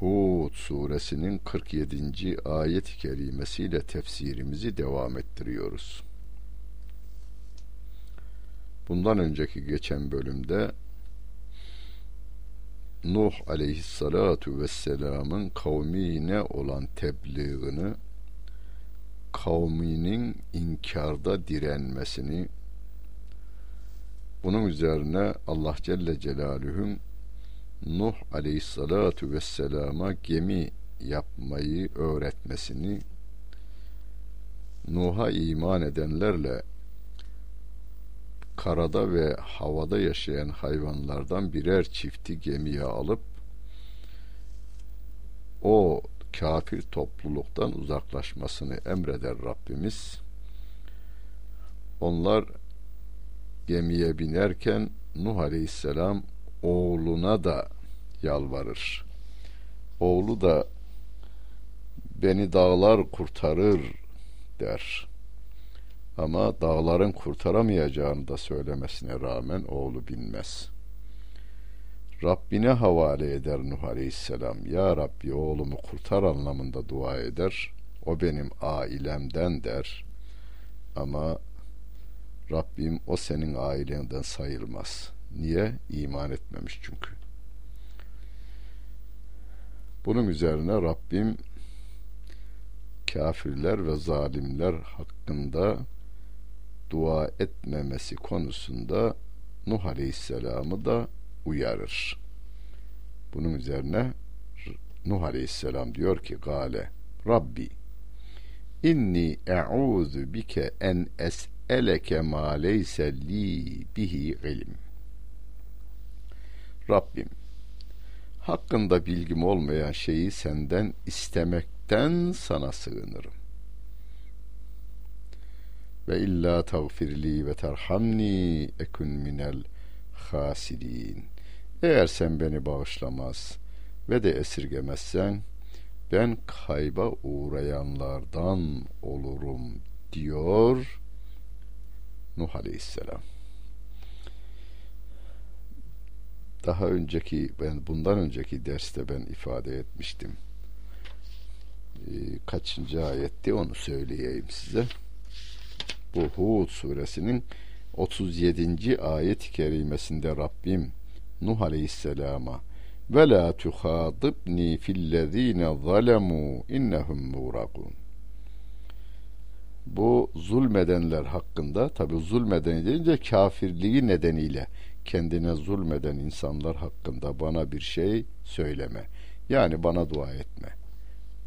Hud suresinin 47. ayet-i kerimesiyle tefsirimizi devam ettiriyoruz. Bundan önceki geçen bölümde Nuh aleyhissalatu vesselamın kavmine olan tebliğini kavminin inkarda direnmesini bunun üzerine Allah Celle Celaluhu'nun Nuh aleyhissalatu vesselama gemi yapmayı öğretmesini Nuh'a iman edenlerle karada ve havada yaşayan hayvanlardan birer çifti gemiye alıp o kafir topluluktan uzaklaşmasını emreder Rabbimiz. Onlar gemiye binerken Nuh Aleyhisselam oğluna da yalvarır. Oğlu da beni dağlar kurtarır der. Ama dağların kurtaramayacağını da söylemesine rağmen oğlu bilmez. Rabbine havale eder Nuh Aleyhisselam. Ya Rabbi oğlumu kurtar anlamında dua eder. O benim ailemden der. Ama Rabbim o senin ailenden sayılmaz. Niye? İman etmemiş çünkü. Bunun üzerine Rabbim kafirler ve zalimler hakkında dua etmemesi konusunda Nuh Aleyhisselam'ı da uyarır. Bunun üzerine Nuh Aleyhisselam diyor ki Gale Rabbi inni e'uzu bike en es'eleke ma leyse li bihi ilim. Rabbim hakkında bilgim olmayan şeyi senden istemekten sana sığınırım. Ve illa tagfirli ve terhamni ekun minel hasirin. Eğer sen beni bağışlamaz ve de esirgemezsen ben kayba uğrayanlardan olurum diyor Nuh Aleyhisselam. Daha önceki ben bundan önceki derste ben ifade etmiştim. Ee, kaçıncı ayetti onu söyleyeyim size. Bu Hud suresinin 37. ayet-i kerimesinde Rabbim Nuh Aleyhisselam'a ve la tuhadibni fillezine zalemu innehum murakun bu zulmedenler hakkında tabi zulmeden deyince kafirliği nedeniyle kendine zulmeden insanlar hakkında bana bir şey söyleme. Yani bana dua etme.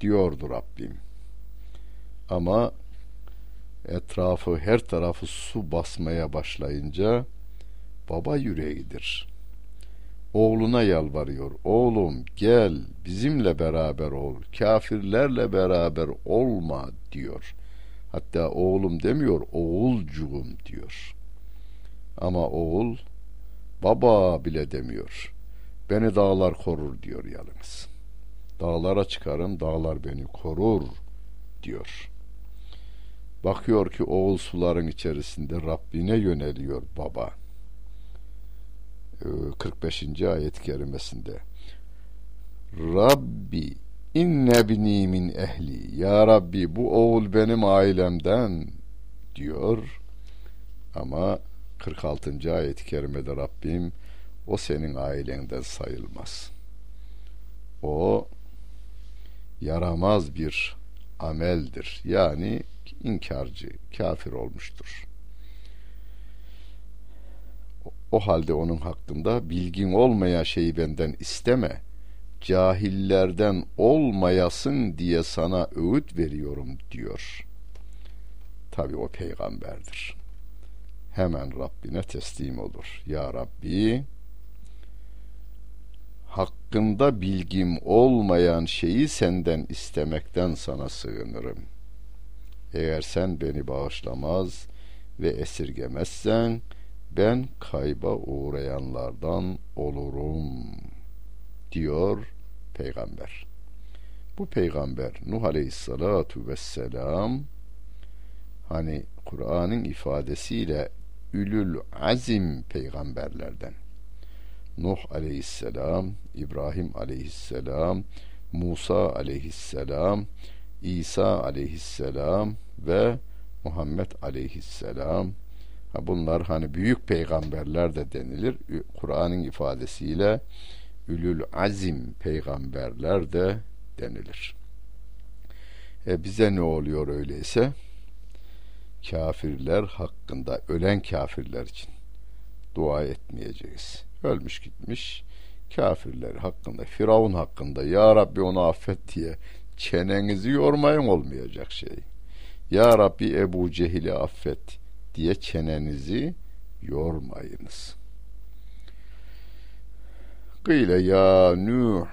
Diyordu Rabbim. Ama etrafı her tarafı su basmaya başlayınca baba yüreğidir. Oğluna yalvarıyor. Oğlum gel bizimle beraber ol. Kafirlerle beraber olma diyor. Hatta oğlum demiyor oğulcuğum diyor. Ama oğul baba bile demiyor. Beni dağlar korur diyor yalnız. Dağlara çıkarım dağlar beni korur diyor. Bakıyor ki oğul suların içerisinde Rabbine yöneliyor baba. 45. Ee, ayet kerimesinde Rabbi inne bini min ehli ya Rabbi bu oğul benim ailemden diyor ama 46. ayet-i kerimede Rabbim o senin ailenden sayılmaz. O yaramaz bir ameldir. Yani inkarcı, kafir olmuştur. O halde onun hakkında bilgin olmayan şeyi benden isteme. Cahillerden olmayasın diye sana öğüt veriyorum diyor. Tabi o peygamberdir hemen Rabbine teslim olur. Ya Rabbi hakkında bilgim olmayan şeyi senden istemekten sana sığınırım. Eğer sen beni bağışlamaz ve esirgemezsen ben kayba uğrayanlardan olurum diyor peygamber. Bu peygamber Nuh Aleyhisselatu Vesselam hani Kur'an'ın ifadesiyle ülül azim peygamberlerden. Nuh aleyhisselam, İbrahim aleyhisselam, Musa aleyhisselam, İsa aleyhisselam ve Muhammed aleyhisselam. Bunlar hani büyük peygamberler de denilir. Kur'an'ın ifadesiyle ülül azim peygamberler de denilir. E bize ne oluyor öyleyse? Kafirler hakkında ölen kafirler için dua etmeyeceğiz. Ölmüş gitmiş kafirler hakkında, Firavun hakkında Ya Rabbi onu affet diye çenenizi yormayın olmayacak şey. Ya Rabbi Ebu Cehil'i affet diye çenenizi yormayınız. Kıyle ya Nuh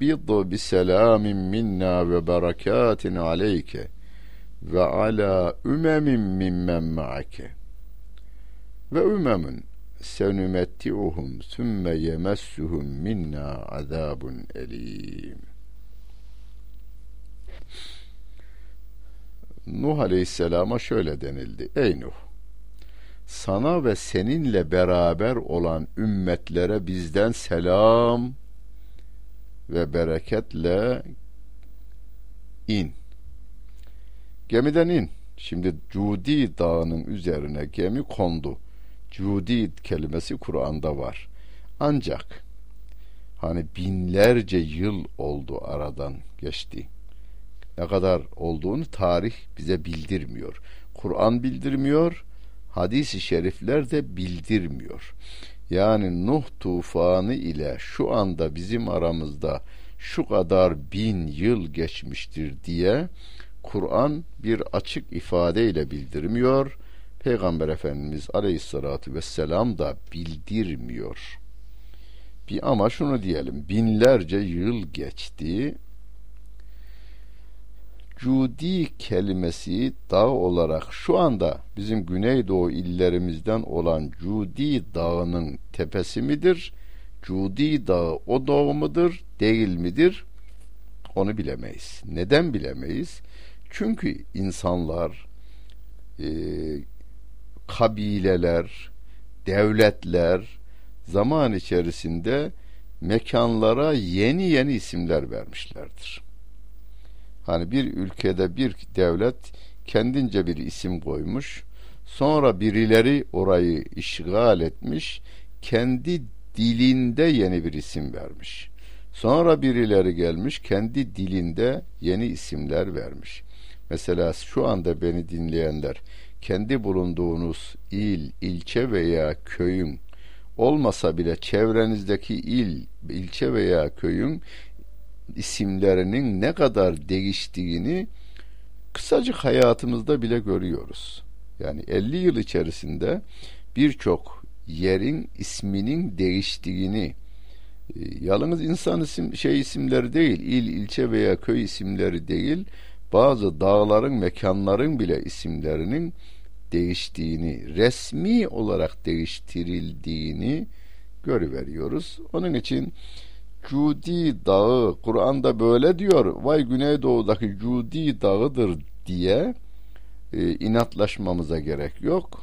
bid bi selamin minna ve berekatin aleyke ve ala ümemin mimmen ma'ake ve ümemin senümetti'uhum sümme yemessuhum minna azabun elim Nuh Aleyhisselam'a şöyle denildi. Ey Nuh! Sana ve seninle beraber olan ümmetlere bizden selam ve bereketle in. Gemiden in. Şimdi Cudi dağının üzerine gemi kondu. Cudi kelimesi Kur'an'da var. Ancak hani binlerce yıl oldu aradan geçti. Ne kadar olduğunu tarih bize bildirmiyor. Kur'an bildirmiyor, hadis-i şerifler de bildirmiyor. Yani Nuh tufanı ile şu anda bizim aramızda şu kadar bin yıl geçmiştir diye Kur'an bir açık ifadeyle bildirmiyor. Peygamber Efendimiz Aleyhisselatü Vesselam da bildirmiyor. Bir ama şunu diyelim binlerce yıl geçti. Cudi kelimesi dağ olarak şu anda bizim Güneydoğu illerimizden olan Cudi dağının tepesi midir? Cudi dağı o dağ mıdır değil midir? Onu bilemeyiz. Neden bilemeyiz? Çünkü insanlar e, kabileler, devletler zaman içerisinde mekanlara yeni yeni isimler vermişlerdir. Hani bir ülkede bir devlet kendince bir isim koymuş. Sonra birileri orayı işgal etmiş. Kendi dilinde yeni bir isim vermiş. Sonra birileri gelmiş kendi dilinde yeni isimler vermiş. Mesela şu anda beni dinleyenler kendi bulunduğunuz il, ilçe veya köyün olmasa bile çevrenizdeki il, ilçe veya köyün isimlerinin ne kadar değiştiğini kısacık hayatımızda bile görüyoruz. Yani 50 yıl içerisinde birçok yerin isminin değiştiğini e, yalnız insan isim şey isimleri değil, il, ilçe veya köy isimleri değil, bazı dağların, mekanların bile isimlerinin değiştiğini, resmi olarak değiştirildiğini görüveriyoruz. Onun için Cudi Dağı Kur'an'da böyle diyor. Vay Güneydoğu'daki Cudi Dağı'dır diye e, inatlaşmamıza gerek yok.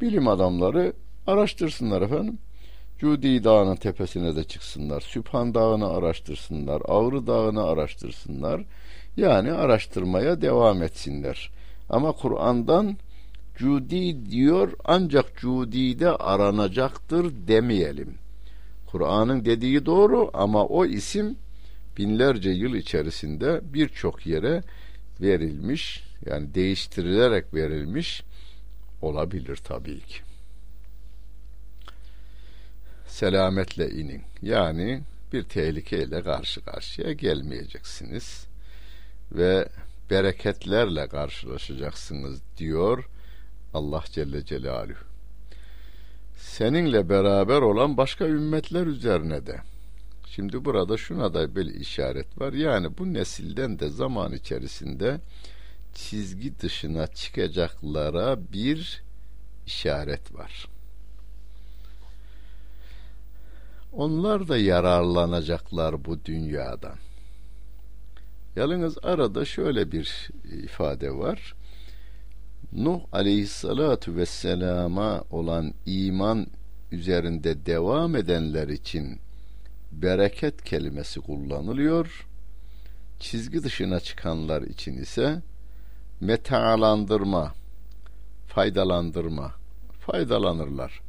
Bilim adamları araştırsınlar efendim. Cudi Dağı'nın tepesine de çıksınlar. Sübhan Dağı'nı araştırsınlar. Ağrı Dağı'nı araştırsınlar. Yani araştırmaya devam etsinler. Ama Kur'an'dan Cudi diyor ancak Cudi'de aranacaktır demeyelim. Kur'an'ın dediği doğru ama o isim binlerce yıl içerisinde birçok yere verilmiş yani değiştirilerek verilmiş olabilir tabii ki. Selametle inin. Yani bir tehlikeyle karşı karşıya gelmeyeceksiniz ve bereketlerle karşılaşacaksınız diyor Allah Celle Celaluhu. Seninle beraber olan başka ümmetler üzerine de. Şimdi burada şuna da bir işaret var. Yani bu nesilden de zaman içerisinde çizgi dışına çıkacaklara bir işaret var. Onlar da yararlanacaklar bu dünyadan. Yalnız arada şöyle bir ifade var. Nuh aleyhissalatu vesselama olan iman üzerinde devam edenler için bereket kelimesi kullanılıyor. Çizgi dışına çıkanlar için ise metaalandırma, faydalandırma, faydalanırlar.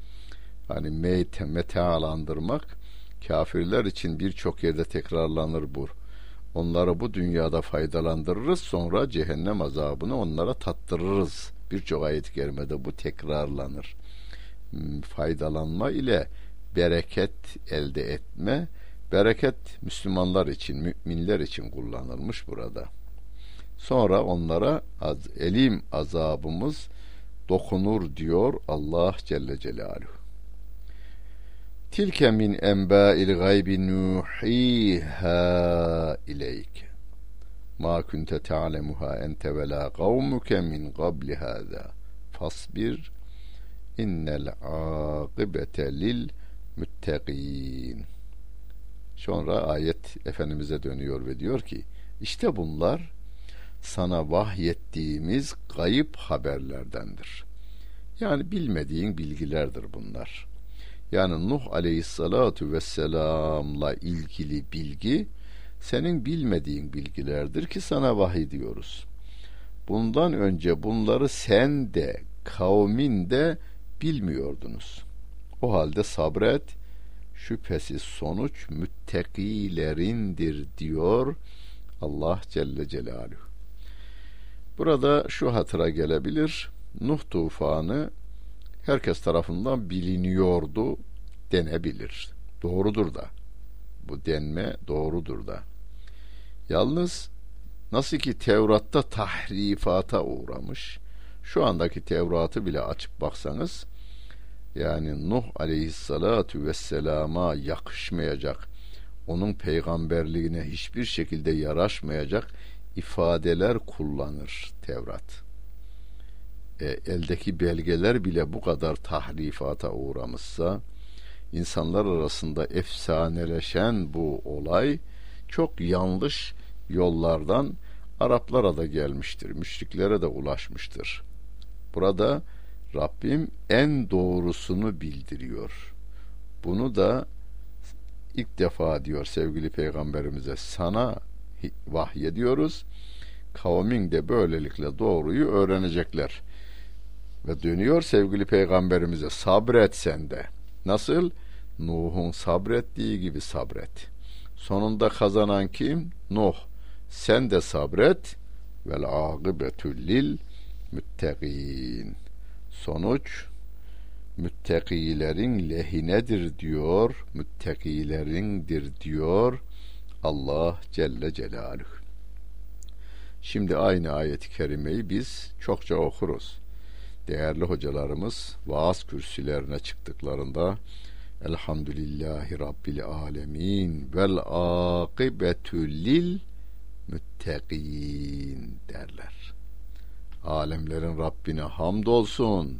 Hani meyte, metaalandırmak kafirler için birçok yerde tekrarlanır bu. Onları bu dünyada faydalandırırız sonra cehennem azabını onlara tattırırız. Birçok ayet-i kerimede bu tekrarlanır. Hmm, faydalanma ile bereket elde etme, bereket Müslümanlar için, müminler için kullanılmış burada. Sonra onlara az, elim azabımız dokunur diyor Allah Celle Celaluhu. Tilke min enba'il gaybi nuhiha ileyke. Ma kunte ta'lemuha ente ve la kavmuke min qabli hâzâ. Fasbir innel âgıbete lil müttegîn. Sonra ayet Efendimiz'e dönüyor ve diyor ki işte bunlar sana vahyettiğimiz kayıp haberlerdendir. Yani bilmediğin bilgilerdir bunlar. Yani Nuh aleyhissalatu vesselamla ilgili bilgi senin bilmediğin bilgilerdir ki sana vahiy diyoruz. Bundan önce bunları sen de kavmin de bilmiyordunuz. O halde sabret, şüphesiz sonuç müttekilerindir diyor Allah Celle Celaluhu. Burada şu hatıra gelebilir. Nuh tufanı herkes tarafından biliniyordu denebilir. Doğrudur da. Bu denme doğrudur da. Yalnız nasıl ki Tevrat'ta tahrifata uğramış. Şu andaki Tevrat'ı bile açıp baksanız yani Nuh aleyhissalatu vesselama yakışmayacak, onun peygamberliğine hiçbir şekilde yaraşmayacak ifadeler kullanır Tevrat. E, eldeki belgeler bile bu kadar tahrifata uğramışsa, insanlar arasında efsaneleşen bu olay çok yanlış yollardan Araplara da gelmiştir, müşriklere de ulaşmıştır. Burada Rabbim en doğrusunu bildiriyor. Bunu da ilk defa diyor sevgili peygamberimize sana vahyediyoruz. Kavmin de böylelikle doğruyu öğrenecekler. Ve dönüyor sevgili peygamberimize sabret sen de. Nasıl? Nuh'un sabrettiği gibi sabret. Sonunda kazanan kim? Nuh. Sen de sabret. Vel akıbetü lil müttegin. Sonuç müttakilerin lehinedir diyor, müttakilerindir diyor Allah Celle Celaluhu. Şimdi aynı ayet-i kerimeyi biz çokça okuruz. Değerli hocalarımız vaaz kürsülerine çıktıklarında Elhamdülillahi Rabbil Alemin vel akibetü lil müttegin derler. Alemlerin Rabbine hamdolsun.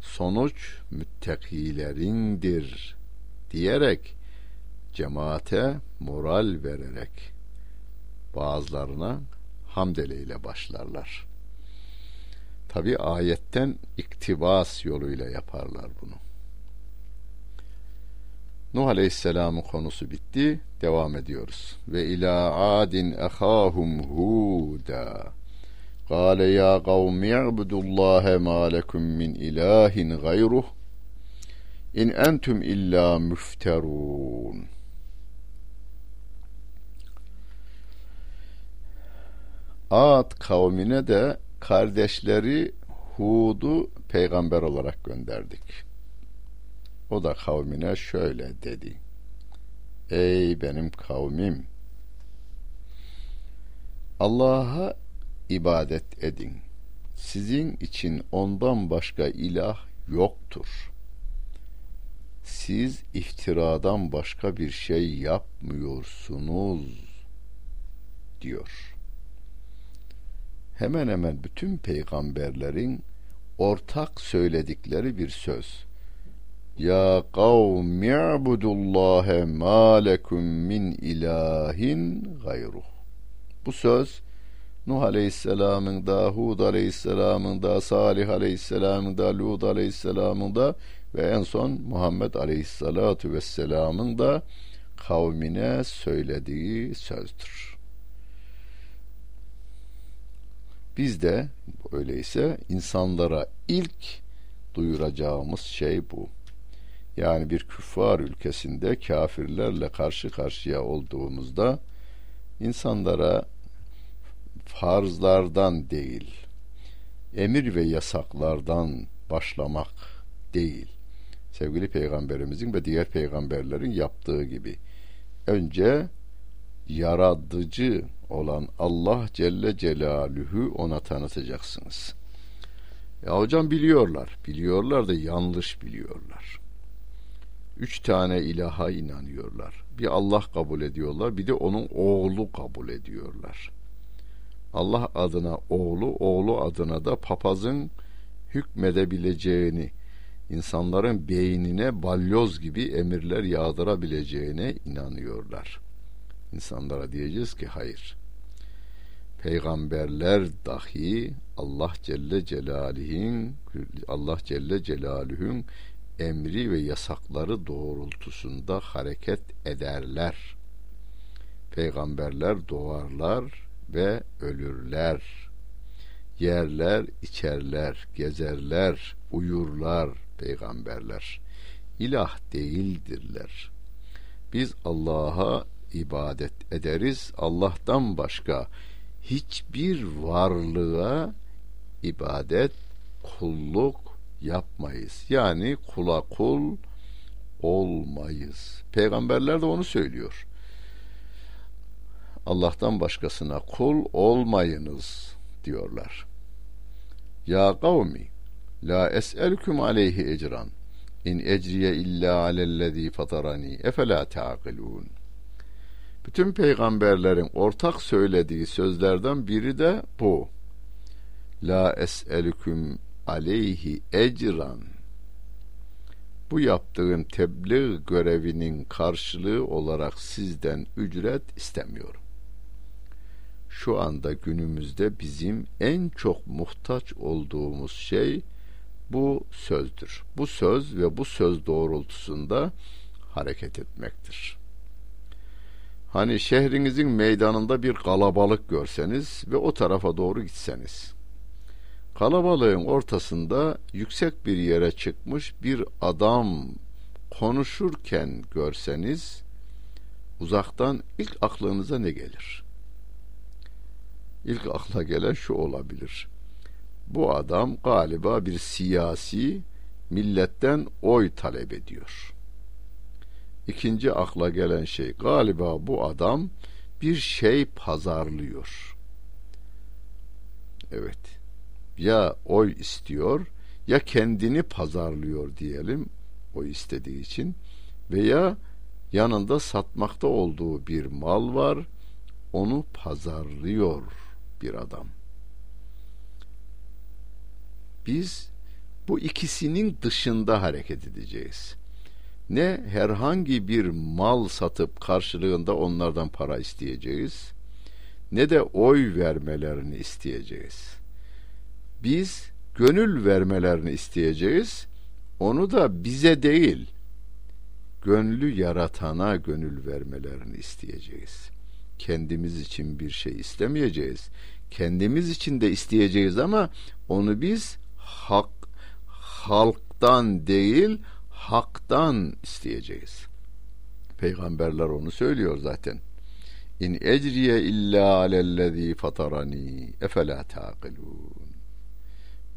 Sonuç müttekilerindir diyerek cemaate moral vererek bazılarına hamdele ile başlarlar. Tabi ayetten iktibas yoluyla yaparlar bunu. Nuh Aleyhisselam'ın konusu bitti. Devam ediyoruz. Ve ila adin ehahum huda. Kale ya kavmi i'budullaha ma lekum min ilahin gayruh. İn entum illa müfterun. Ad kavmine de kardeşleri Hud'u peygamber olarak gönderdik. O da kavmine şöyle dedi. Ey benim kavmim! Allah'a ibadet edin. Sizin için ondan başka ilah yoktur. siz iftiradan başka bir şey yapmıyorsunuz diyor. Hemen hemen bütün peygamberlerin ortak söyledikleri bir söz. Ya kavm i'budullahe ma lekum min ilahin gayruh. Bu söz Nuh Aleyhisselam'ın da, Hud Aleyhisselam'ın da, Salih Aleyhisselam'ın da, Lut Aleyhisselam'ın da ve en son Muhammed Aleyhisselatu Vesselam'ın da kavmine söylediği sözdür. Biz de öyleyse insanlara ilk duyuracağımız şey bu. Yani bir küffar ülkesinde kafirlerle karşı karşıya olduğumuzda insanlara farzlardan değil, emir ve yasaklardan başlamak değil. Sevgili peygamberimizin ve diğer peygamberlerin yaptığı gibi önce yaratıcı olan Allah Celle Celaluhu ona tanıtacaksınız. Ya hocam biliyorlar. Biliyorlar da yanlış biliyorlar. Üç tane ilaha inanıyorlar. Bir Allah kabul ediyorlar, bir de onun oğlu kabul ediyorlar. Allah adına oğlu, oğlu adına da papazın hükmedebileceğini, insanların beynine balyoz gibi emirler yağdırabileceğine inanıyorlar. İnsanlara diyeceğiz ki hayır. Peygamberler dahi Allah Celle Celaluhu'nun Allah Celle Celaluhu'nun emri ve yasakları doğrultusunda hareket ederler. Peygamberler doğarlar ve ölürler. Yerler, içerler, gezerler, uyurlar peygamberler. İlah değildirler. Biz Allah'a ibadet ederiz. Allah'tan başka hiçbir varlığa ibadet, kulluk yapmayız. Yani kula kul olmayız. Peygamberler de onu söylüyor. Allah'tan başkasına kul olmayınız diyorlar. Ya kavmi la es'elkum aleyhi ecran in ecriye illa alellezî fatarani efela ta'kilûn bütün peygamberlerin ortak söylediği sözlerden biri de bu. La es'elüküm aleyhi ecran. Bu yaptığım tebliğ görevinin karşılığı olarak sizden ücret istemiyorum. Şu anda günümüzde bizim en çok muhtaç olduğumuz şey bu sözdür. Bu söz ve bu söz doğrultusunda hareket etmektir. Hani şehrinizin meydanında bir kalabalık görseniz ve o tarafa doğru gitseniz. Kalabalığın ortasında yüksek bir yere çıkmış bir adam konuşurken görseniz uzaktan ilk aklınıza ne gelir? İlk akla gelen şu olabilir. Bu adam galiba bir siyasi milletten oy talep ediyor.'' İkinci akla gelen şey galiba bu adam bir şey pazarlıyor. Evet. Ya oy istiyor ya kendini pazarlıyor diyelim o istediği için veya yanında satmakta olduğu bir mal var onu pazarlıyor bir adam. Biz bu ikisinin dışında hareket edeceğiz ne herhangi bir mal satıp karşılığında onlardan para isteyeceğiz ne de oy vermelerini isteyeceğiz. Biz gönül vermelerini isteyeceğiz. Onu da bize değil, gönlü yaratana gönül vermelerini isteyeceğiz. Kendimiz için bir şey istemeyeceğiz. Kendimiz için de isteyeceğiz ama onu biz hak halktan değil, haktan isteyeceğiz. Peygamberler onu söylüyor zaten. İn ecriye illa alellezî fatarani efela taqilun.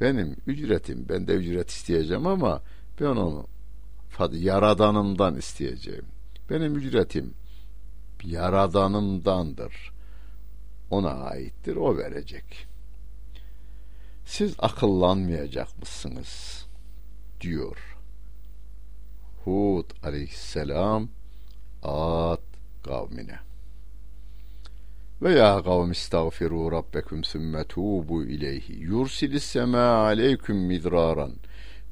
Benim ücretim, ben de ücret isteyeceğim ama ben onu yaradanımdan isteyeceğim. Benim ücretim yaradanımdandır. Ona aittir, o verecek. Siz akıllanmayacak mısınız? diyor Hud aleyhisselam Ad kavmine. Ve ya kavm istagfiru rabbekum sümme tubu ileyhi yursilis sema aleyküm midraran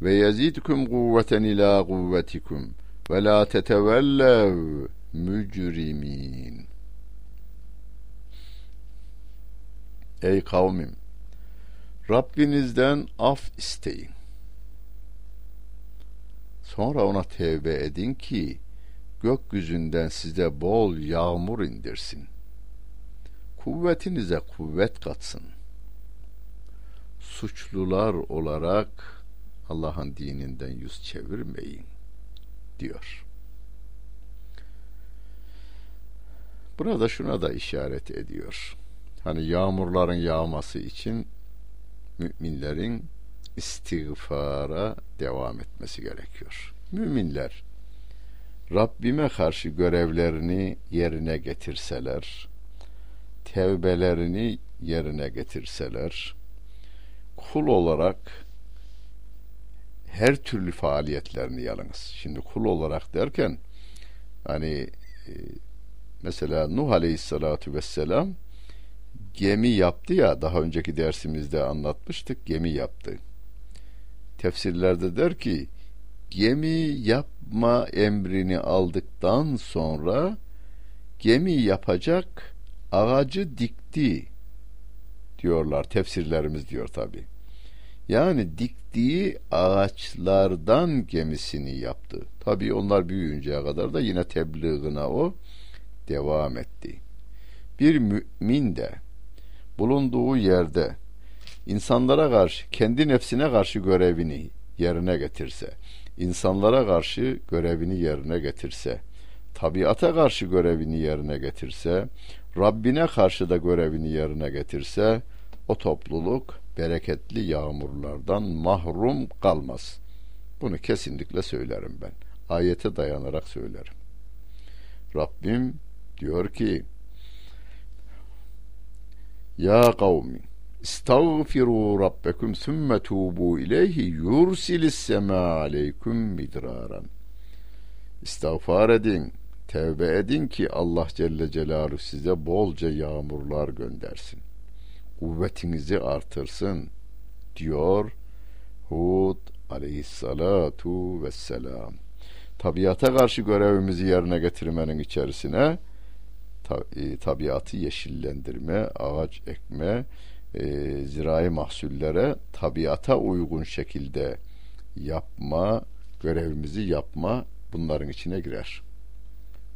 ve yazidkum kuvveten ila kuvvetikum ve la tetevellev mücrimin. Ey kavmim Rabbinizden af isteyin. Sonra ona tevbe edin ki gökyüzünden size bol yağmur indirsin. Kuvvetinize kuvvet katsın. Suçlular olarak Allah'ın dininden yüz çevirmeyin diyor. Burada şuna da işaret ediyor. Hani yağmurların yağması için müminlerin istiğfara devam etmesi gerekiyor. Müminler Rabbime karşı görevlerini yerine getirseler, tevbelerini yerine getirseler, kul olarak her türlü faaliyetlerini yalnız. Şimdi kul olarak derken hani e, mesela Nuh Aleyhisselatü Vesselam gemi yaptı ya daha önceki dersimizde anlatmıştık gemi yaptı. Tefsirlerde der ki gemi yapma emrini aldıktan sonra gemi yapacak ağacı dikti diyorlar tefsirlerimiz diyor tabi. Yani diktiği ağaçlardan gemisini yaptı. Tabi onlar büyüyünceye kadar da yine tebliğine o devam etti. Bir mümin de bulunduğu yerde insanlara karşı kendi nefsine karşı görevini yerine getirse, insanlara karşı görevini yerine getirse, tabiata karşı görevini yerine getirse, Rabbine karşı da görevini yerine getirse, o topluluk bereketli yağmurlardan mahrum kalmaz. Bunu kesinlikle söylerim ben. Ayete dayanarak söylerim. Rabbim diyor ki ya kavmi İstağfiru rabbekum sümme tubu ileyhi yursilis sema aleyküm midraran. İstağfar edin, tevbe edin ki Allah Celle Celaluhu size bolca yağmurlar göndersin. Kuvvetinizi artırsın diyor Hud aleyhissalatu vesselam. Tabiata karşı görevimizi yerine getirmenin içerisine e, tabiatı yeşillendirme, ağaç ekme, e, zirai mahsullere tabiata uygun şekilde yapma, görevimizi yapma bunların içine girer.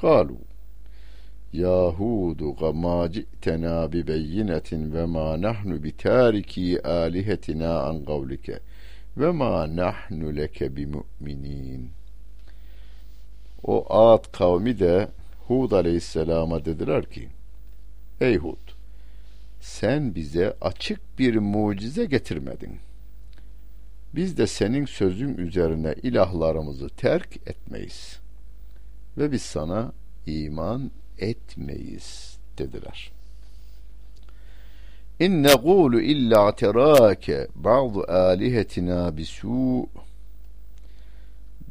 Kalu Yahudu gama ci'tena bi beyinetin ve ma nahnu bi tariki alihetina an kavlike ve ma nahnu leke bi mu'minin. O Ad kavmi de Hud aleyhisselama dediler ki Ey Hud sen bize açık bir mucize getirmedin. Biz de senin sözün üzerine ilahlarımızı terk etmeyiz. Ve biz sana iman etmeyiz dediler. İn negulu illa terake bazı alihetina bisu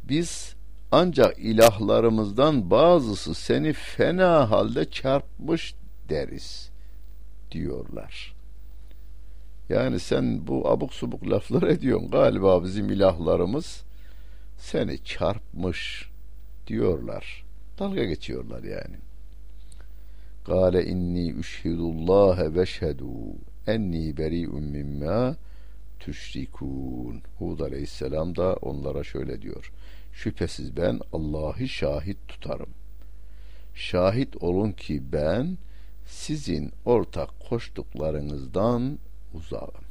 Biz ancak ilahlarımızdan bazısı seni fena halde çarpmış deriz diyorlar. Yani sen bu abuk subuk laflar ediyorsun. Galiba bizim ilahlarımız seni çarpmış diyorlar. Dalga geçiyorlar yani. Kale inni üşhidullahe veşhedû enni beri'un mimma tüşrikûn. Hud aleyhisselam da onlara şöyle diyor. Şüphesiz ben Allah'ı şahit tutarım. Şahit olun ki ben sizin ortak koştuklarınızdan uzağım.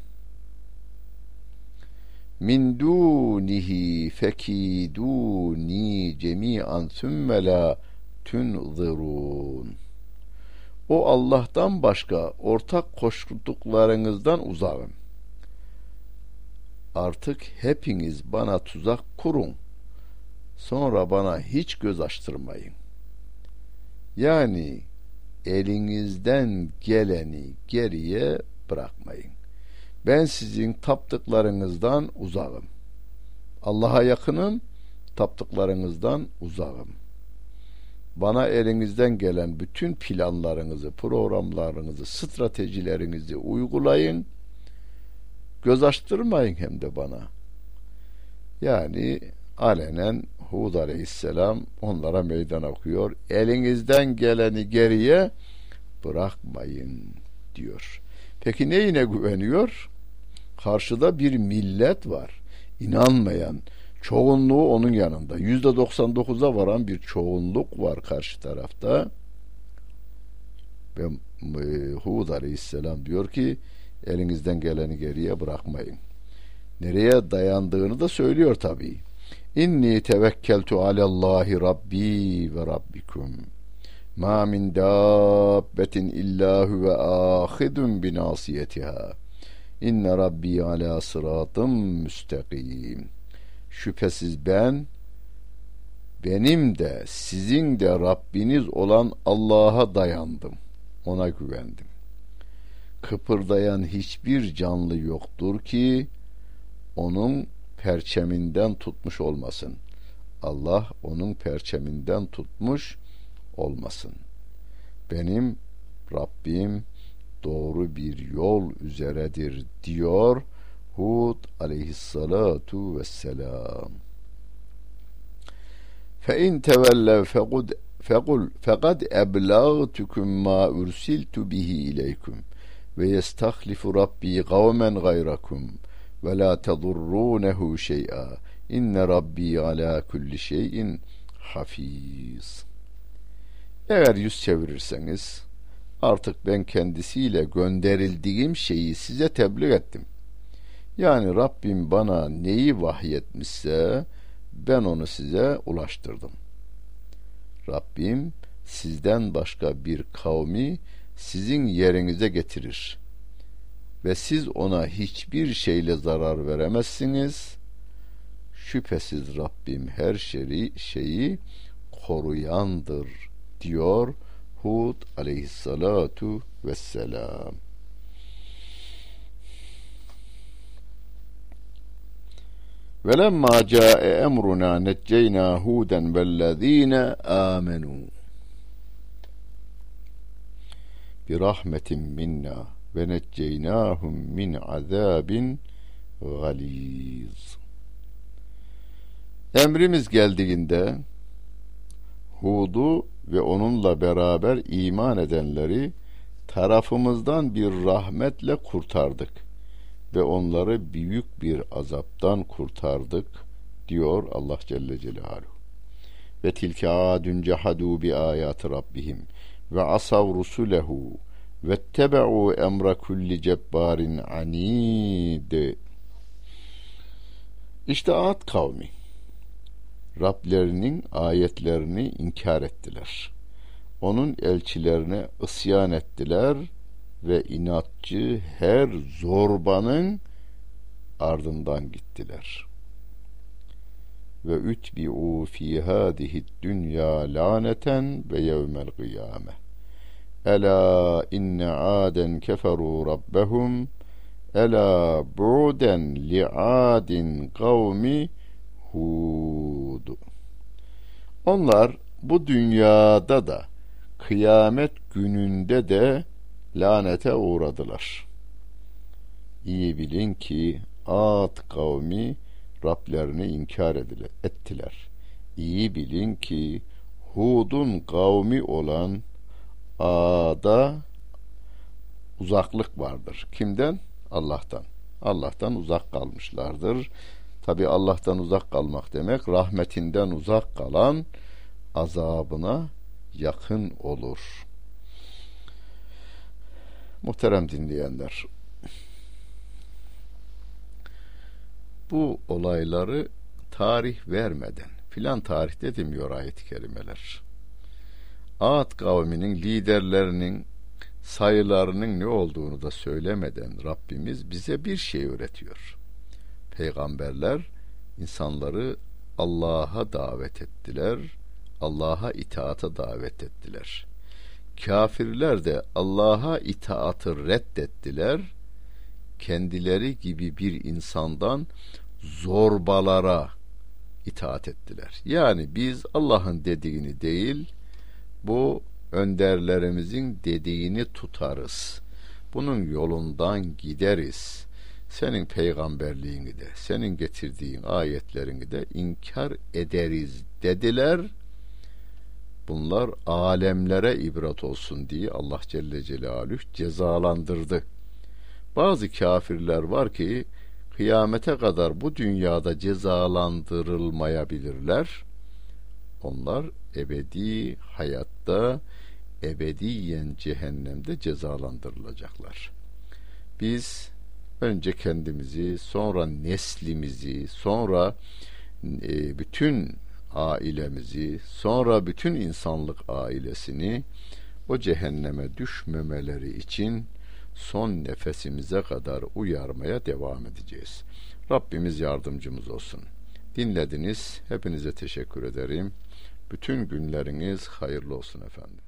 Min dunihi fekiduni cemi'an sümme la tunzirun. O Allah'tan başka ortak koştuklarınızdan uzağım. Artık hepiniz bana tuzak kurun. Sonra bana hiç göz açtırmayın. Yani elinizden geleni geriye bırakmayın. Ben sizin taptıklarınızdan uzağım. Allah'a yakınım, taptıklarınızdan uzağım. Bana elinizden gelen bütün planlarınızı, programlarınızı, stratejilerinizi uygulayın. Göz açtırmayın hem de bana. Yani alenen Hud aleyhisselam onlara meydan okuyor. Elinizden geleni geriye bırakmayın diyor. Peki neyine güveniyor? Karşıda bir millet var. İnanmayan, çoğunluğu onun yanında. Yüzde 99'a varan bir çoğunluk var karşı tarafta. Ve e, Hud aleyhisselam diyor ki elinizden geleni geriye bırakmayın. Nereye dayandığını da söylüyor tabii. İnni tevekkeltu alallahi rabbi ve rabbikum. Ma min dabbetin illa huve ahidun binasiyetiha. İnne rabbi ala sıratım müstakim. Şüphesiz ben benim de sizin de Rabbiniz olan Allah'a dayandım. Ona güvendim. Kıpırdayan hiçbir canlı yoktur ki onun perçeminden tutmuş olmasın. Allah onun perçeminden tutmuş olmasın. Benim Rabbim doğru bir yol üzeredir diyor Hud aleyhissalatu vesselam. Fe in tevellev fekud fekul fekad eblagtukum ma ursiltu bihi ileykum ve yestahlifu rabbi kavmen gayrakum.'' Ve la tadurrunehu şey'a. İnne rabbi ala kulli şeyin hafiz. Eğer yüz çevirirseniz artık ben kendisiyle gönderildiğim şeyi size tebliğ ettim. Yani Rabbim bana neyi vahyetmişse ben onu size ulaştırdım. Rabbim sizden başka bir kavmi sizin yerinize getirir ve siz ona hiçbir şeyle zarar veremezsiniz. Şüphesiz Rabbim her şeyi, şeyi koruyandır diyor Hud aleyhissalatu vesselam. Ca'e emruna necceyna huden vellezine amenu bi rahmetin minna ve necceynahum min azabin galiz. Emrimiz geldiğinde Hud'u ve onunla beraber iman edenleri tarafımızdan bir rahmetle kurtardık ve onları büyük bir azaptan kurtardık diyor Allah Celle Celaluhu. Ve tilke adun cehadu bi ayati rabbihim ve asav rusulehu vettebe'u emra kulli cebbarin anid. İşte Ad kavmi Rablerinin ayetlerini inkar ettiler. Onun elçilerine ısyan ettiler ve inatçı her zorbanın ardından gittiler. Ve ütbi'u fi hadihi dünya laneten ve yevmel kıyame. Ela inne aden keferu rabbehum Ela bu'den li adin kavmi Hud Onlar bu dünyada da kıyamet gününde de lanete uğradılar. İyi bilin ki Ad kavmi Rablerini inkar ettiler. İyi bilin ki Hud'un kavmi olan A'da uzaklık vardır. Kimden? Allah'tan. Allah'tan uzak kalmışlardır. Tabi Allah'tan uzak kalmak demek rahmetinden uzak kalan azabına yakın olur. Muhterem dinleyenler. Bu olayları tarih vermeden filan tarihte demiyor ayet-i kerimeler. Ad kavminin liderlerinin sayılarının ne olduğunu da söylemeden Rabbimiz bize bir şey öğretiyor. Peygamberler insanları Allah'a davet ettiler, Allah'a itaata davet ettiler. Kafirler de Allah'a itaatı reddettiler. Kendileri gibi bir insandan zorbalara, itaat ettiler. Yani biz Allah'ın dediğini değil, bu önderlerimizin dediğini tutarız. Bunun yolundan gideriz. Senin peygamberliğini de, senin getirdiğin ayetlerini de inkar ederiz dediler. Bunlar alemlere ibret olsun diye Allah Celle Celaluhu cezalandırdı. Bazı kafirler var ki kıyamete kadar bu dünyada cezalandırılmayabilirler. Onlar ebedi hayatta ebediyen cehennemde cezalandırılacaklar. Biz önce kendimizi, sonra neslimizi, sonra e, bütün ailemizi, sonra bütün insanlık ailesini o cehenneme düşmemeleri için son nefesimize kadar uyarmaya devam edeceğiz. Rabbimiz yardımcımız olsun. Dinlediniz. Hepinize teşekkür ederim. Bütün günleriniz hayırlı olsun efendim.